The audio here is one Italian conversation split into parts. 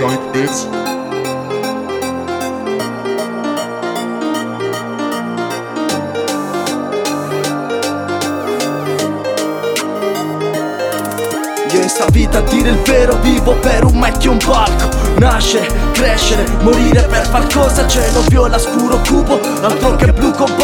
like Io In sta vita a dire il vero vivo per un macchio un palco. Nasce, crescere, morire per far cosa? Cielo viola scuro cupo, altro che blu con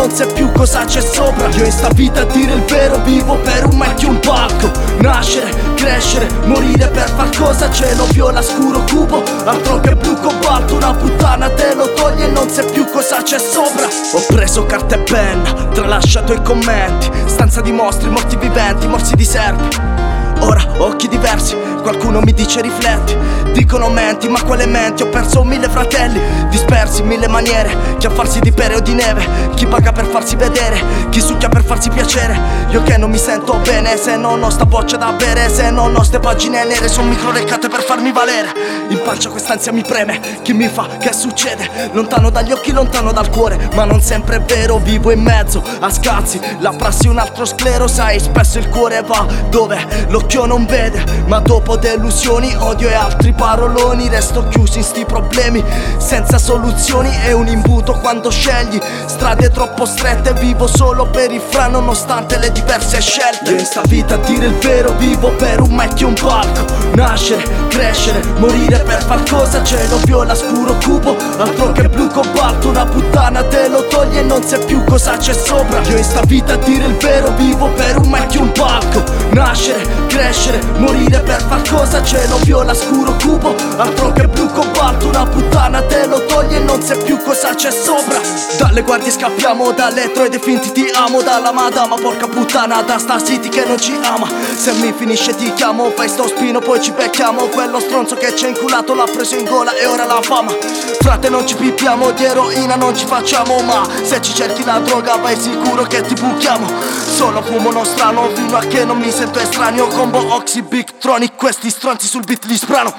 non sai più cosa c'è sopra. Io in sta vita a dire il vero vivo per un e un palco Nascere, crescere, morire per far cosa? Cielo viola scuro cubo, altro che blu cobalto Una puttana te lo toglie e non sai più cosa c'è sopra. Ho preso carta e penna, tralasciato i commenti Stanza di mostri, morti viventi, morsi di serpi Ora occhi diversi, qualcuno mi dice rifletti Dicono menti, ma quale menti? Ho perso mille fratelli Dispersi in mille maniere Chi a farsi di pere o di neve Chi paga per farsi vedere Chi succhia per farsi piacere Io che non mi sento bene Se non ho sta boccia da bere Se non ho ste pagine nere Sono micro reccate per farmi valere In pancia quest'ansia mi preme Chi mi fa? Che succede? Lontano dagli occhi, lontano dal cuore Ma non sempre è vero Vivo in mezzo a scazzi La prassi un altro sclero Sai, spesso il cuore va dove l'occhio non vede Ma dopo delusioni, odio e altri paroloni Resto chiuso in sti problemi Senza soluzioni è un imbuto quando scegli Strade troppo strette Vivo solo per il fra nonostante le diverse scelte. In vita a dire il vero Vivo per un e un palco Nascere, crescere, morire per far cosa? Cielo viola scuro cubo Altro che blu cobalto Una puttana te lo toglie e non sai più cosa c'è sopra. Io in sta vita a dire il vero Vivo per un e un palco Nascere, crescere, morire per far cosa? Cielo viola scuro cubo Altro che blu cobalto Una puttana te lo toglie e non sai più cosa c'è sopra. Dalle guardie scappiamo Dalle troide finti ti amo Dalla madama porca puttana Da sta city che non ci ama. Se mi finisce ti chiamo Fai sto spino poi ci becchiamo. Quello stronzo che c'è inculato L'ha preso in gola e ora la fama. Frate non ci pippiamo Di eroina non ci facciamo Ma se ci cerchi la droga vai sicuro che ti buchiamo. Solo fumo non strano Fino a che non mi sento estraneo Combo Oxy Big Tronic Questi stronzi sul beat li sprano